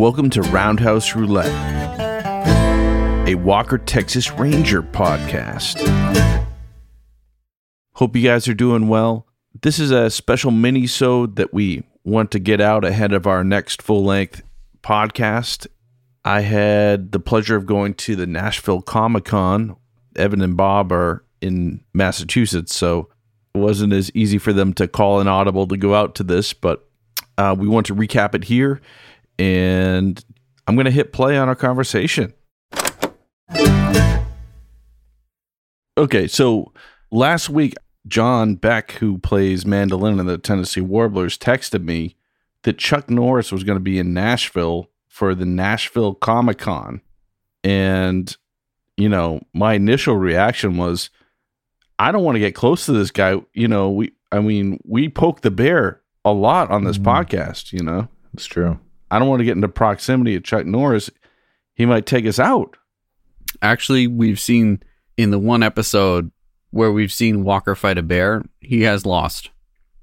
Welcome to Roundhouse Roulette, a Walker, Texas Ranger podcast. Hope you guys are doing well. This is a special mini-sode that we want to get out ahead of our next full-length podcast. I had the pleasure of going to the Nashville Comic Con. Evan and Bob are in Massachusetts, so it wasn't as easy for them to call an audible to go out to this, but uh, we want to recap it here, and I'm going to hit play on our conversation. Okay, so last week, John Beck, who plays mandolin in the Tennessee Warblers, texted me that Chuck Norris was going to be in Nashville for the Nashville Comic Con. And, you know, my initial reaction was, I don't want to get close to this guy. You know, we, I mean, we poke the bear a lot on this Mhm. podcast, you know. It's true. I don't want to get into proximity of Chuck Norris. He might take us out. Actually, we've seen in the one episode where we've seen Walker fight a bear, he has lost.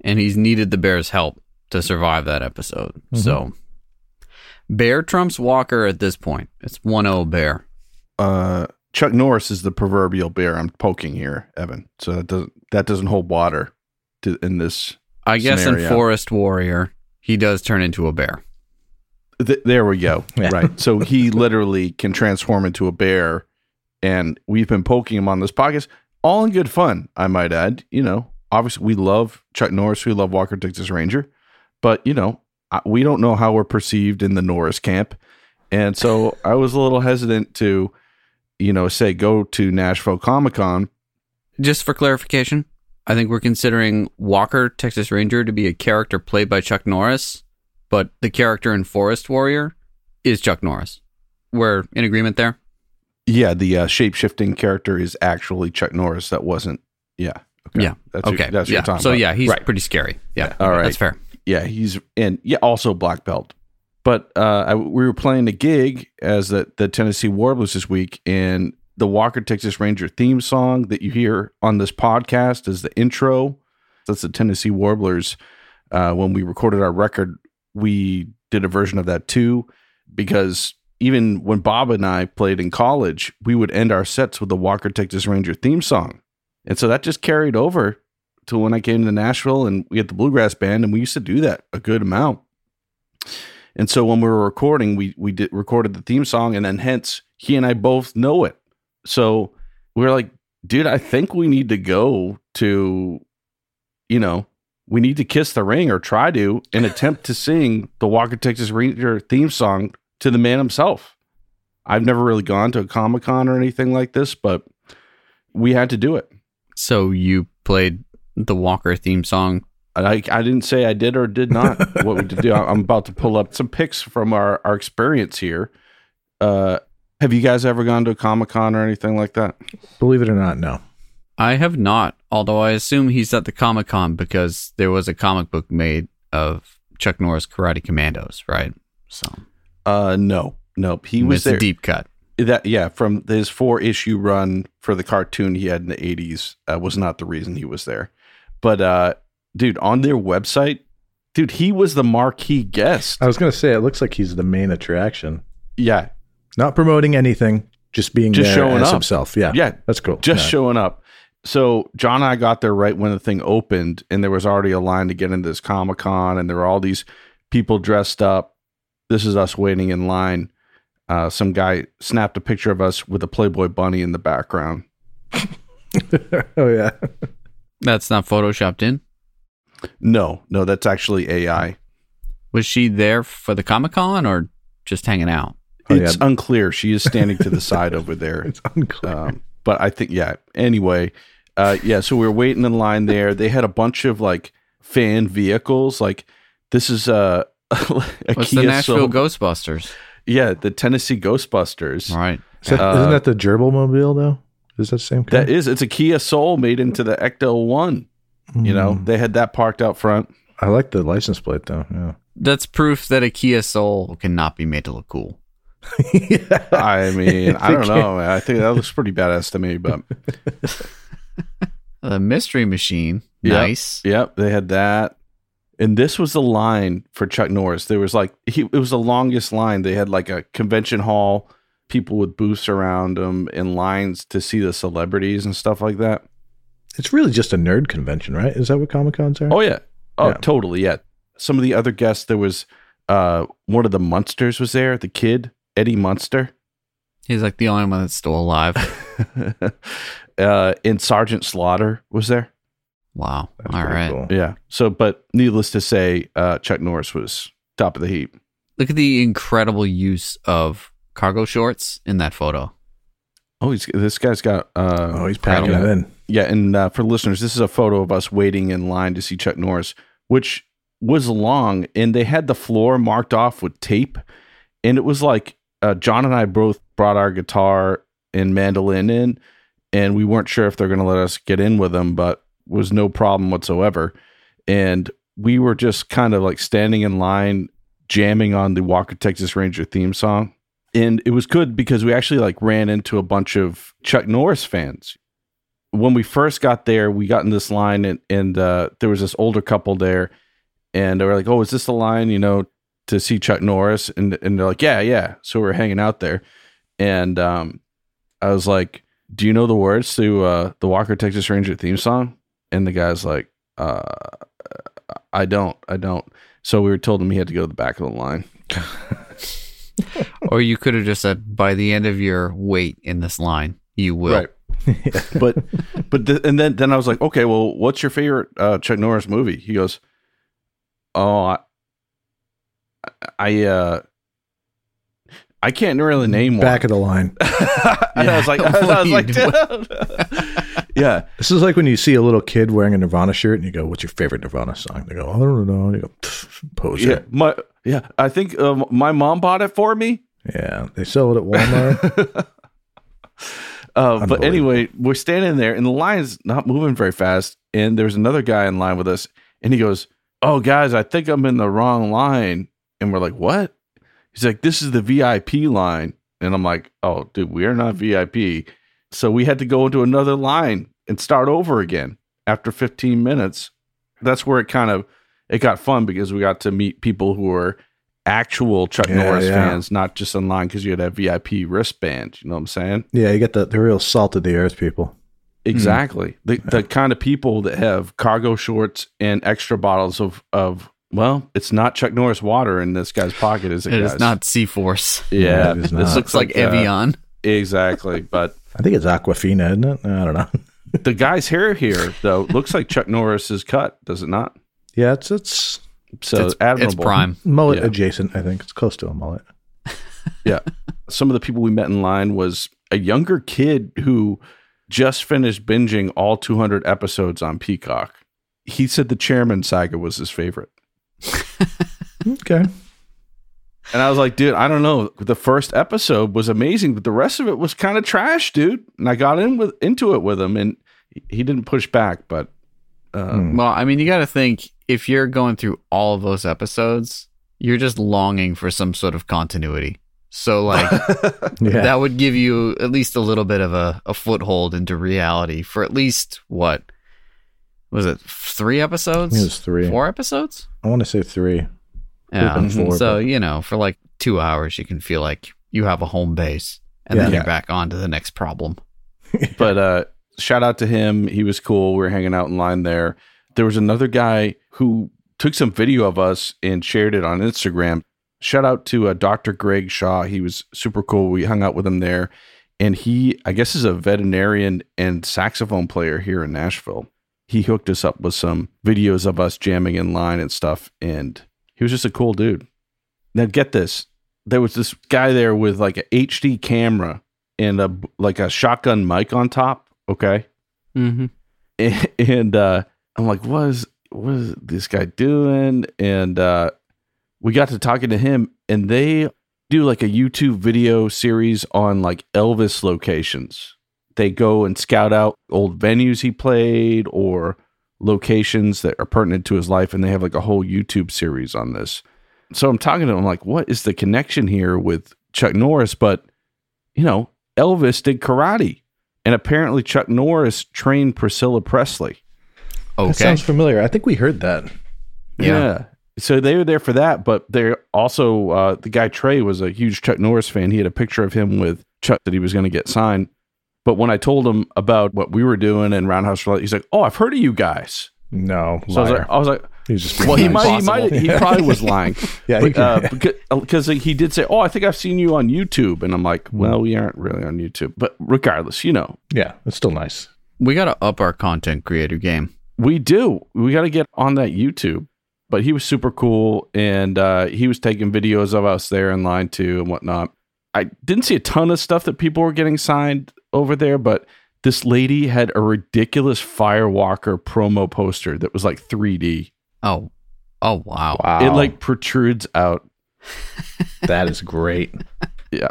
And he's needed the bear's help to survive that episode. Mhm. So Bear trumps Walker at this point. It's 1-0 Bear. Uh, Chuck Norris is the proverbial bear I'm poking here, Evan. So that doesn't that doesn't hold water to, in this. I guess in Forest Warrior, he does turn into a bear. Th- there we go. Yeah. Right. So he literally can transform into a bear, and we've been poking him on this podcast, all in good fun. I might add. You know, obviously we love Chuck Norris, we love Walker Texas Ranger, but you know, I- we don't know how we're perceived in the Norris camp, and so I was a little hesitant to, you know, say go to Nashville Comic Con. Just for clarification, I think we're considering Walker, Texas Ranger, to be a character played by Chuck Norris, but the character in Forest Warrior is Chuck Norris. We're in agreement there? Yeah, the uh, shape shifting character is actually Chuck Norris. That wasn't. Yeah. Okay. Yeah. That's okay. that's what yeah. you're talking so about. yeah, he's Right. pretty scary. Yeah. All right. That's fair. yeah, he's and yeah, also black belt. But uh, I, we were playing a gig as the the Tennessee Warblers this week, and the Walker Texas Ranger theme song that you hear on this podcast is the intro. That's the Tennessee Warblers. Uh, when we recorded our record, we did a version of that too, because even when Bob and I played in college, we would end our sets with the Walker Texas Ranger theme song, and so that just carried over to when I came to Nashville and we had the bluegrass band and we used to do that a good amount. And so when we were recording, we we did recorded the theme song and then hence he and I both know it. So we are like, dude, I think we need to go to, you know, we need to kiss the ring or try to and attempt to sing the Walker Texas Ranger theme song to the man himself. I've never really gone to a Comic Con or anything like this, but we had to do it. So you played the Walker theme song. I, I didn't say I did or did not what we did do. I'm about to pull up some pics from our, our experience here. Uh, have you guys ever gone to a Comic Con or anything like that? Believe it or not, no. I have not, although I assume he's at the Comic Con because there was a comic book made of Chuck Norris Karate Commandos, right? So Uh, no, nope. He was there. a deep cut. That yeah, from his four issue run for the cartoon he had in the 80s uh, was not the reason he was there. But uh, dude, on their website, dude, he was the marquee guest. I was going to say, it looks like he's the main attraction. yeah, Not promoting anything, just being Just there showing as up. himself. Yeah. yeah, That's cool. just Yeah. showing up. So John and I got there right when the thing opened, and there was already a line to get into this Comic Con, and there were all these people dressed up. This is us waiting in line. Uh, some guy snapped a picture of us with a Playboy bunny in the background. oh, yeah. That's not photoshopped in. No, no, that's actually AI. Was she there for the Comic Con or just hanging out? Oh, it's yeah. unclear. She is standing to the side over there. It's unclear. Um, but I think, yeah. Anyway, uh, yeah. So we were waiting in line there. They had a bunch of like fan vehicles. Like this is uh, a What's Kia the Nashville Soul- Ghostbusters? Yeah, the Tennessee Ghostbusters. All right. Is that, uh, not that the gerbil mobile, though? Is that the same kind? That is, it's a Kia Soul made into the Ecto One. You know, Mm. they had that parked out front. I like the license plate, though. Yeah. That's proof that a Kia Soul cannot be made to look cool. yeah. I mean, I don't can't- know. man. I think that looks pretty badass to me. But The Mystery Machine. Yep. Nice. yep, they had that. And this was the line for Chuck Norris. There was like he it was the longest line. They had like a convention hall, people with booths around them and lines to see the celebrities and stuff like that. It's really just a nerd convention, right? Is that what Comic Cons are? Oh yeah. Oh, Yeah. totally. Yeah. Some of the other guests, there was uh one of the Munsters was there, the kid, Eddie Munster. He's like the only one that's still alive. uh and Sergeant Slaughter was there. Wow. That's All pretty right. cool. Yeah. So but needless to say, uh Chuck Norris was top of the heap. Look at the incredible use of cargo shorts in that photo. Oh, he's this guy's got uh Oh, he's packing it in. Yeah, and uh, for listeners, this is a photo of us waiting in line to see Chuck Norris, which was long, and they had the floor marked off with tape, and it was like uh, John and I both brought our guitar and mandolin in, and we weren't sure if they're going to let us get in with them, but was no problem whatsoever, and we were just kind of like standing in line, jamming on the Walker Texas Ranger theme song. And it was good because we actually like ran into a bunch of Chuck Norris fans when we first got there, we got in this line and, and uh, there was this older couple there, and they were like, "Oh, is this the line? You know, to see Chuck Norris?" And and they're like, "Yeah, yeah." So we are hanging out there, and um, I was like, "Do you know the words to uh, the Walker Texas Ranger theme song?" And the guy's like, uh, "I don't, I don't." So we were told him he had to go to the back of the line. or you could have just said, by the end of your wait in this line, you will. Right. but but th- and then then I was like, okay, well, what's your favorite uh, Chuck Norris movie? He goes, oh, I, I uh, I can't really name one. Back of the line. and I was like, I was like, yeah, This is like when you see a little kid wearing a Nirvana shirt and you go, "What's your favorite Nirvana song?" They go, "I don't know." And you go, "Pfft, "Poser." yeah, my yeah. I think um, my mom bought it for me. Yeah. they sell it at Walmart. Uh, but anyway, we're standing there, and the line's not moving very fast. And there's another guy in line with us, and he goes, "Oh, guys, I think I'm in the wrong line." And we're like, "What?" He's like, "This is the VIP line," and I'm like, "Oh, dude, we are not VIP." So we had to go into another line and start over again after 15 minutes. That's where it kind of it got fun because we got to meet people who were actual Chuck Yeah, Norris yeah. fans, not just online because you had that VIP wristband. You know what I'm saying? yeah, you get the the real salt of the earth people. Mm. Exactly. The the kind of people that have cargo shorts and extra bottles of of well, it's not Chuck Norris water in this guy's pocket, is it? It guys? is not CForce. Yeah, Yeah, it is this not. looks Looks like, uh, exactly. But I think it's Aquafina, isn't it? I don't know. the guy's hair here though looks like Chuck Norris's cut, does it not? Yeah, it's it's So it's, admirable. it's prime. mullet Yeah. adjacent. I think it's close to a mullet. Yeah. Some of the people we met in line was a younger kid who just finished binging all 200 episodes on Peacock. He said the Chairman saga was his favorite. Okay. And I was like, dude, I don't know. The first episode was amazing, but the rest of it was kind of trash, dude. And I got in with into it with him, and he- he didn't push back. But uh, Hmm. Well, I mean, you got to think if you're going through all of those episodes, you're just longing for some sort of continuity. So, like, Yeah. that would give you at least a little bit of a, a foothold into reality for at least what was it? Three episodes? think it was three. Four episodes? I want to say three. Yeah. four, so, but- you know, for like two hours, you can feel like you have a home base and then Yeah. you're back on to the next problem. but uh, shout out to him. He was cool. We were hanging out in line there. There was another guy who took some video of us and shared it on Instagram. Shout out to uh, Dr. Greg Shaw. He was super cool. We hung out with him there. And he, I guess, is a veterinarian and saxophone player here in Nashville. He hooked us up with some videos of us jamming in line and stuff. And he was just a cool dude. Now, get this there was this guy there with like an HD camera and a like a shotgun mic on top. Okay, Mm-hmm. and, and uh, I'm like, what is what is this guy doing? And uh, we got to talking to him, and they do like a YouTube video series on like Elvis locations. They go and scout out old venues he played or locations that are pertinent to his life, and they have like a whole YouTube series on this. So I'm talking to him, I'm like, what is the connection here with Chuck Norris? But you know, Elvis did karate, and apparently Chuck Norris trained Priscilla Presley. Okay. That sounds familiar. I think we heard that. Yeah. So they were there for that, but they're also uh, the guy Trey was a huge Chuck Norris fan. He had a picture of him with Chuck that he was going to get signed. But when I told him about what we were doing and Roundhouse Roulette, he's like, "Oh, I've heard of you guys." No, So I was like, "I was like, He's just well, he might, nice. he might, he probably was lying." Yeah, he but, uh, because, because he did say, "Oh, I think I've seen you on YouTube," and I'm like, "Well, we aren't really on YouTube, but regardless, you know, yeah, it's still nice. We got to up our content creator game. we do. We got to get on that YouTube." But he was super cool, and uh, he was taking videos of us there in line too and whatnot. I didn't see a ton of stuff that people were getting signed over there, but this lady had a ridiculous Firewalker promo poster that was like 3D. Oh, oh wow. Wow, It like protrudes out. that is great. Yeah.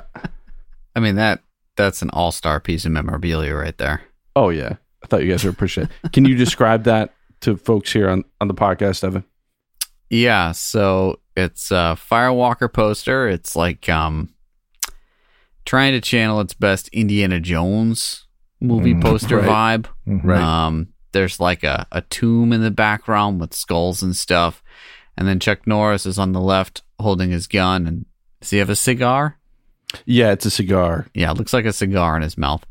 I mean that that's an all star piece of memorabilia right there. Oh yeah. I thought you guys would appreciate it. Can you describe that to folks here on, on the podcast, Evan? Yeah, so it's a Firewalker poster. It's like um trying to channel its best Indiana Jones movie Mm, poster right. vibe. Mhm. Right. Um there's like a, a tomb in the background with skulls and stuff. And then Chuck Norris is on the left holding his gun and does he have a cigar? Yeah, it's a cigar. Yeah, it looks like a cigar in his mouth.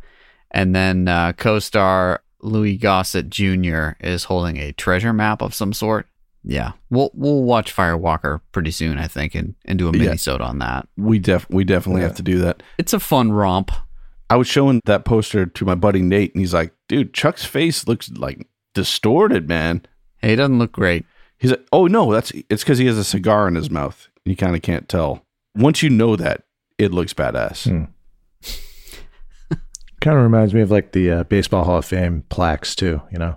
And then uh, co-star Louis Gossett Jr. is holding a treasure map of some sort. Yeah, we'll we'll watch Firewalker pretty soon, I think, and, and do a mini-sode on that. We def we definitely Yeah. have to do that. It's a fun romp. I was showing that poster to my buddy Nate, and he's like, "Dude, Chuck's face looks like distorted, man." Hey, it doesn't look great. He's like, "Oh no, that's it's because he has a cigar in his mouth. You kind of can't tell. Once you know that, it looks badass." Hmm. Kind of reminds me of like the uh, Baseball Hall of Fame plaques too. You know,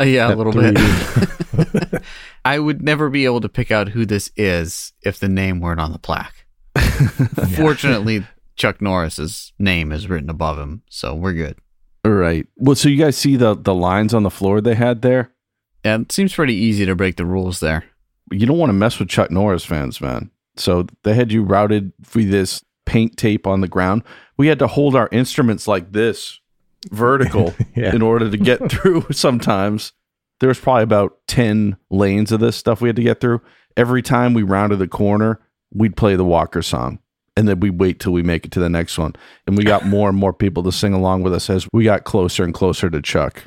Uh, yeah, a little 3D. bit. I would never be able to pick out who this is if the name weren't on the plaque. Fortunately, Chuck Norris's name is written above him, so we're good. All right. Well, so you guys see the the lines on the floor they had there. Yeah, it seems pretty easy to break the rules there. You don't want to mess with Chuck Norris fans, man. So they had you routed for this paint tape on the ground. We had to hold our instruments like this, vertical, Yeah. in order to get through. Sometimes there was probably about ten lanes of this stuff we had to get through. Every time we rounded the corner, we'd play the Walker song. And then we'd wait till we make it to the next one. And we got more and more people to sing along with us as we got closer and closer to Chuck.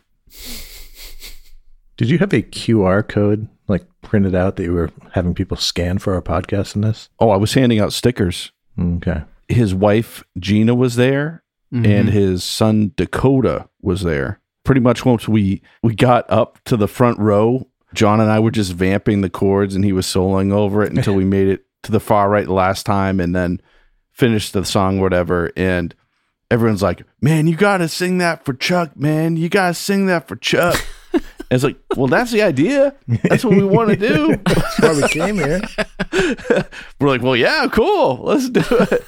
Did you have a QR code like printed out that you were having people scan for our podcast in this? Oh, I was handing out stickers. Mm, okay. His wife, Gina, was there, Mm-hmm. and his son, Dakota, was there. Pretty much once we, we got up to the front row, John and I were just vamping the chords, and he was soloing over it until we made it to the far right the last time, and then finished the song, whatever. And everyone's like, "Man, you got to sing that for Chuck, man. You got to sing that for Chuck." It's like, well, that's the idea. That's what we want to do. That's why we came here. We're like, well, yeah, cool, let's do it.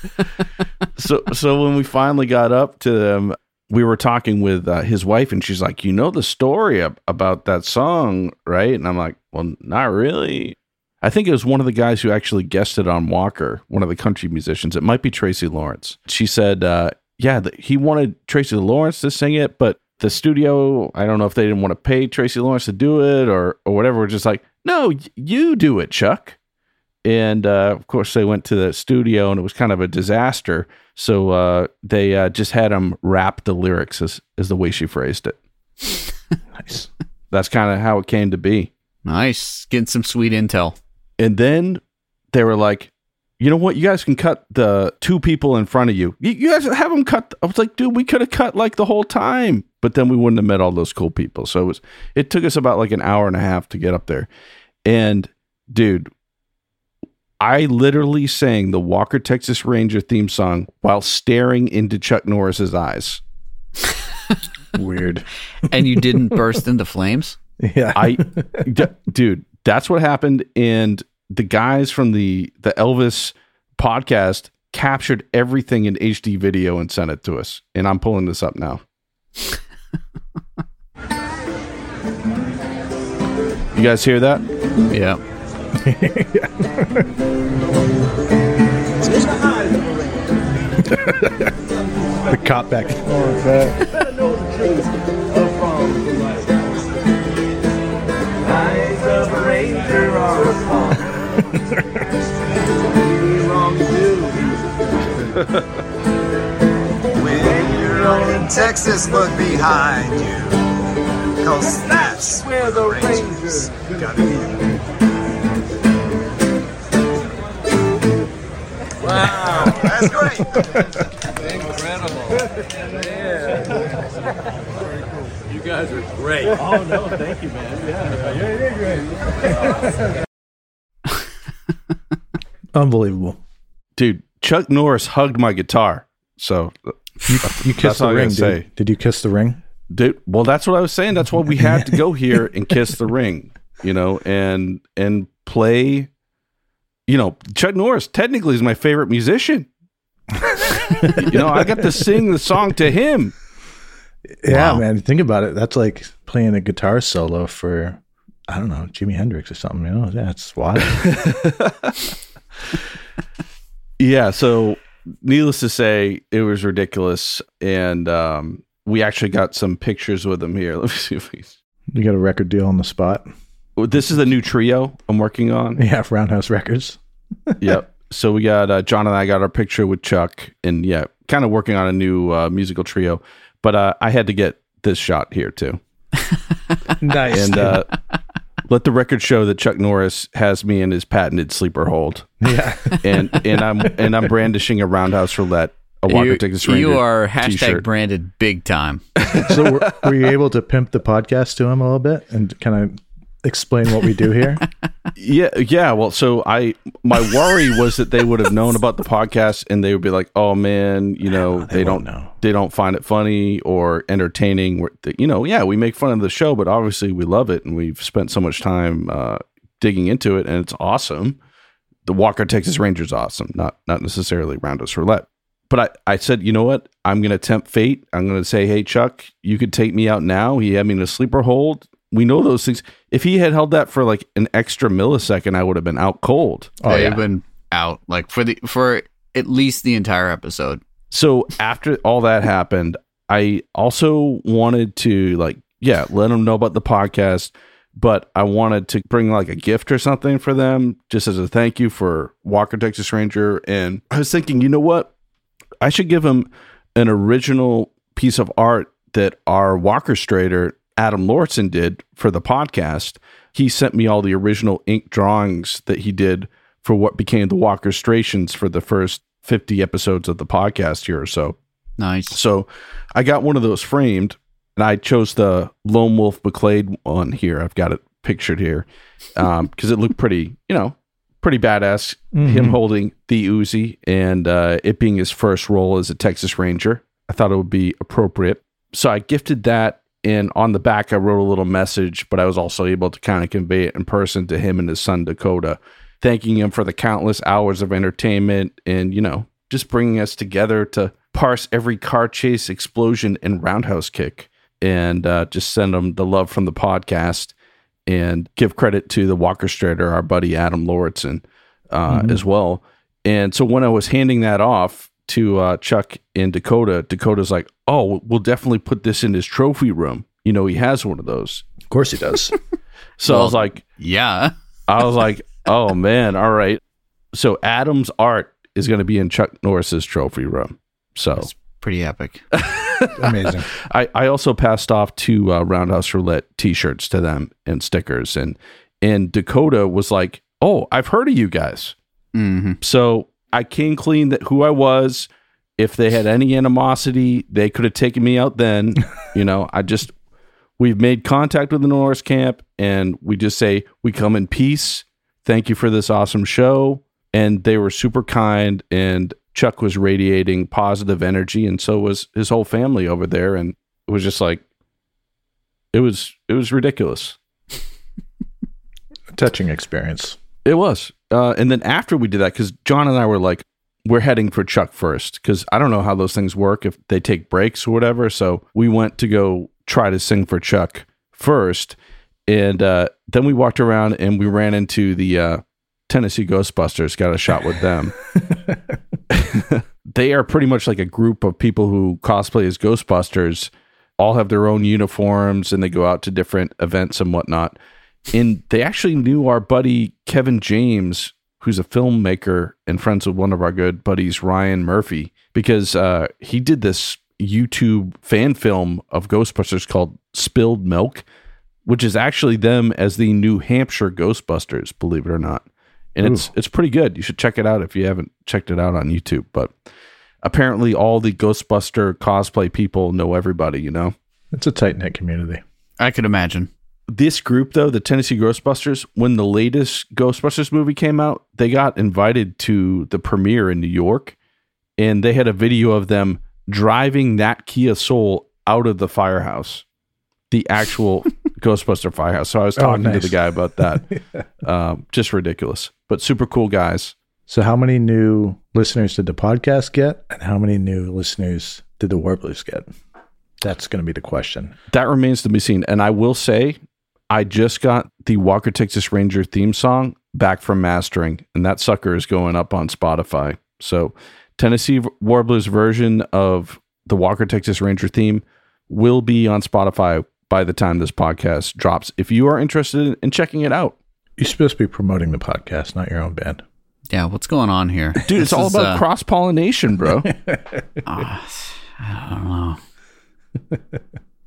so, so when we finally got up to them, we were talking with uh, his wife, and she's like, "You know the story ab- about that song, right?" And I'm like, "Well, not really." I think it was one of the guys who actually guested on Walker, one of the country musicians. It might be Tracy Lawrence. She said, uh, "Yeah, that he wanted Tracy Lawrence to sing it, but the studio, I don't know if they didn't want to pay Tracy Lawrence to do it or or whatever. We're just like, no, you do it, Chuck." and uh, of course they went to the studio and it was kind of a disaster so uh, they uh, just had him rap the lyrics as, as the way she phrased it Nice. that's kind of how it came to be Nice. Getting some sweet intel. and then they were like you know what you guys can cut the two people in front of you you, you guys have them cut i was like dude we could have cut like the whole time but then we wouldn't have met all those cool people so it was it took us about like an hour and a half to get up there and dude I literally sang the Walker Texas Ranger theme song while staring into Chuck Norris's eyes. Weird. And you didn't burst into flames? Yeah. I, d- dude, that's what happened. And the guys from the the Elvis podcast captured everything in HD video and sent it to us. And I'm pulling this up now. you guys hear that? Yeah. the cop back. when you're on in Texas, look behind you. Cause that's where the ranger Rangers gotta be. Wow, that's great. Incredible. Yeah. Cool. You guys are great. Oh no, thank you, man. Yeah, yeah, you did great. Unbelievable. Dude, Chuck Norris hugged my guitar. So, You That's kissed the ring. gotta. Did, did you kiss the ring? Dude, well, that's what I was saying. That's why we had to go here and kiss the ring, you know, and and play. You know, Chuck Norris technically is my favorite musician. you know, I got to sing the song to him. Yeah, Wow. man. Think about it. That's like playing a guitar solo for I don't know Jimi Hendrix or something. You know, yeah, it's wild. Yeah, so needless to say, it was ridiculous, and um, we actually got some pictures with him here. Let me see if he's. you got a record deal on the spot. This is a new trio I'm working on. Yeah, Roundhouse Records. yep. So we got uh, John and I got our picture with Chuck, and yeah, kind of working on a new uh, musical trio. But uh, I had to get this shot here too, Nice. and uh, let the record show that Chuck Norris has me in his patented sleeper hold, yeah, and and I'm and I'm brandishing a roundhouse roulette, a Walker You, Texas Ranger you are hashtag t-shirt. branded big time. so were, were you able to pimp the podcast to him a little bit and kind of explain what we do here? Yeah, yeah. Well, so I my worry was that they would have known about the podcast and they would be like, "Oh man, you know, they, don't know. they don't find it funny or entertaining." You know, yeah, we make fun of the show, but obviously we love it and we've spent so much time uh, digging into it, and it's awesome. The Walker Texas Ranger's awesome, not not necessarily Roundhouse Roulette. But I, I said, you know what? I'm going to tempt fate. I'm going to say, hey, Chuck, you could take me out now. He had me in a sleeper hold. We know those things. If he had held that for like an extra millisecond, I would have been out cold. Oh They've yeah, been out like for the for at least the entire episode. So after all that happened, I also wanted to like, yeah, let them know about the podcast, but I wanted to bring like a gift or something for them just as a thank you for Walker Texas Ranger. And I was thinking, you know what? I should give him an original piece of art that our Walker Strader, Adam Lorson, did for the podcast. He sent me all the original ink drawings that he did for what became the Walker Strations for the first 50 episodes of the podcast here or so. Nice. So I got one of those framed and I chose the Lone Wolf McQuade one here. I've got it pictured here um, because it looked pretty, you know, pretty badass. Him holding the Uzi and uh, it being his first role as a Texas Ranger. I thought it would be appropriate. So I gifted that. And on the back, I wrote a little message, but I was also able to kind of convey it in person to him and his son, Dakota, thanking him for the countless hours of entertainment and, you know, just bringing us together to parse every car chase, explosion, and roundhouse kick. And uh, just send him the love from the podcast and give credit to the Walker Strader, our buddy Adam Lauritsen, uh, as well. And so when I was handing that off to uh, Chuck in Dakota, Dakota's like, "Oh, we'll definitely put this in his trophy room. You know, he has one of those." of course he does. So I was like, Yeah. I was like, "Oh man, all right." So Adam's art is going to be in Chuck Norris's trophy room. So Pretty epic. Amazing. I, I also passed off two uh, Roundhouse Roulette T-shirts to them and stickers, and and Dakota was like, "Oh, I've heard of you guys." hmm So I came clean that who I was. If they had any animosity, they could have taken me out then. you know, I just we've made contact with the Norris camp, and we just say we come in peace. Thank you for this awesome show, and they were super kind. And Chuck was radiating positive energy, and so was his whole family over there. And it was just like it was it was ridiculous. Touching experience. It was. Uh, and then after we did that, because John and I were like, we're heading for Chuck first, because I don't know how those things work if they take breaks or whatever. So we went to go try to sing for Chuck first. And uh, then we walked around and we ran into the uh, Tennessee Ghostbusters, got a shot with them. they are pretty much like a group of people who cosplay as Ghostbusters, all have their own uniforms and they go out to different events and whatnot and they actually knew our buddy Kevin James, who's a filmmaker and friends with one of our good buddies, Ryan Murphy, because uh, he did this YouTube fan film of Ghostbusters called Spilled Milk, which is actually them as the New Hampshire Ghostbusters, believe it or not. And it's it's pretty good. You should check it out if you haven't checked it out on YouTube. But apparently all the Ghostbuster cosplay people know everybody, you know? It's a tight knit community. I could imagine. this group though the tennessee ghostbusters when the latest ghostbusters movie came out they got invited to the premiere in new york and they had a video of them driving that kia soul out of the firehouse the actual ghostbuster firehouse. So i was Oh, talking to the guy about that. Um, just ridiculous but super cool guys. So, how many new listeners did the podcast get, and how many new listeners did the Warblers get? That's going to be the question. that remains to be seen. And i will say i just got the walker texas ranger theme song back from mastering and that sucker is going up on spotify. So tennessee warblers version of the walker texas ranger theme will be on spotify by the time this podcast drops if you are interested in checking it out You're supposed to be promoting the podcast, not your own band. Yeah, what's going on here? dude it's all is, about uh, cross pollination bro ah, I don't know.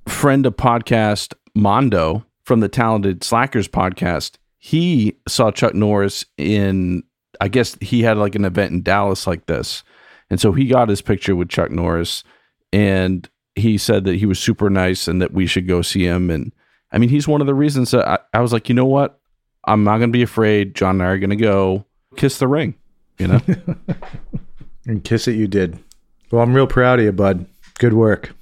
friend of podcast Mondo from the Talented Slackers podcast, he saw Chuck Norris in I guess he had like an event in Dallas like this. And so he got his picture with Chuck Norris and he said that he was super nice and that we should go see him and I mean he's one of the reasons that I, I was like, you know what? I'm not gonna be afraid. John and I are gonna go kiss the ring. You know? And kiss it, you did. Well, I'm real proud of you, bud. Good work.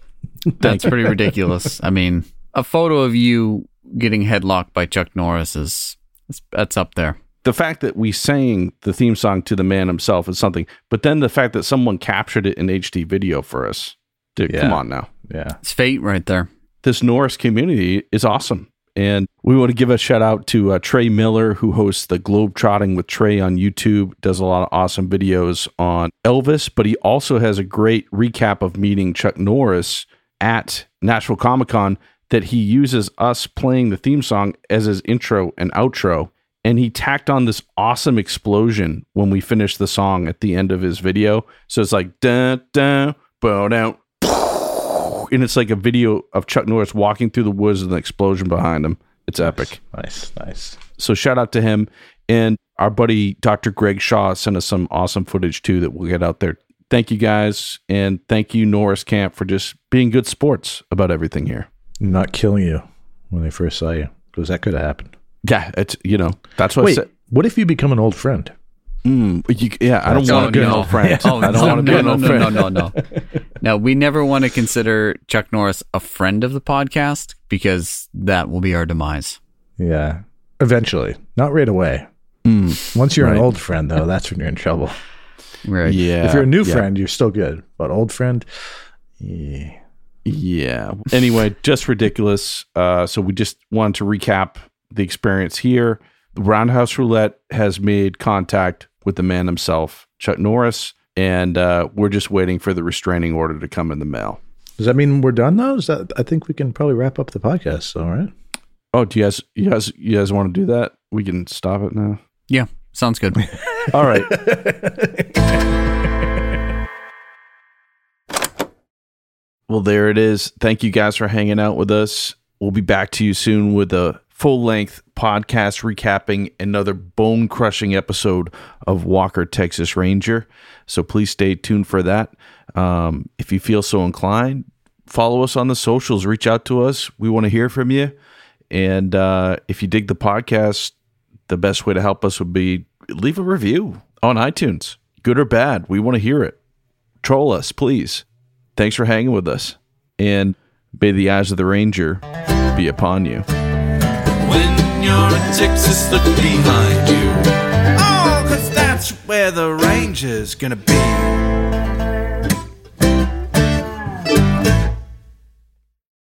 That's pretty ridiculous. I mean, a photo of you getting headlocked by Chuck Norris is that's, that's up there. the fact that we sang the theme song to the man himself is something, but then the fact that someone captured it in HD video for us, dude, Yeah. come on now. Yeah. It's fate right there. This Norris community is awesome. And we want to give a shout out to uh, Trey Miller, who hosts the Globe Trotting with Trey on YouTube, does a lot of awesome videos on Elvis, but he also has a great recap of meeting Chuck Norris at Nashville Comic Con that he uses us playing the theme song as his intro and outro. And he tacked on this awesome explosion when we finished the song at the end of his video. So it's like dun dun bow down and it's like a video of Chuck Norris walking through the woods with an explosion behind him. It's epic. Nice. Nice. So shout out to him and our buddy Dr. Greg Shaw sent us some awesome footage too that we'll get out there. Thank you guys and thank you Norris Camp for just being good sports about everything here. Not killing you when they first saw you, because that could have happened. Yeah, it's you know that's what I said. what if you become an old friend? Mm, you, yeah, I don't That's want not to be an good. old friend. Oh, I don't no, want to be no, no, old no, friend. no, no, no. No, we never want to consider Chuck Norris a friend of the podcast because that will be our demise. Yeah. Eventually. Not right away. Mm, Once you're Right. an old friend, though, that's when you're in trouble. Right. yeah, if you're a new yeah. friend, you're still good. But old friend, yeah. Yeah. Anyway, just ridiculous. Uh, so we just wanted to recap the experience here. The Roundhouse Roulette has made contact with the man himself, Chuck Norris, and uh, we're just waiting for the restraining order to come in the mail. Does that mean we're done though? Is that I think we can probably wrap up the podcast, all right? Oh, do you guys, you guys, you guys want to do that? We can stop it now. Yeah, sounds good. All right. well, there it is. Thank you guys for hanging out with us. We'll be back to you soon with a full length podcast recapping another bone crushing episode of Walker, Texas Ranger. So please stay tuned for that. Um, if you feel so inclined, follow us on the socials, reach out to us. We want to hear from you. And uh, if you dig the podcast, the best way to help us would be leave a review on iTunes, good or bad. We want to hear it. Troll us, please. Thanks for hanging with us. And may the eyes of the Ranger be upon you. You're in Texas, look behind you. Oh, cause that's where the ranger's gonna be.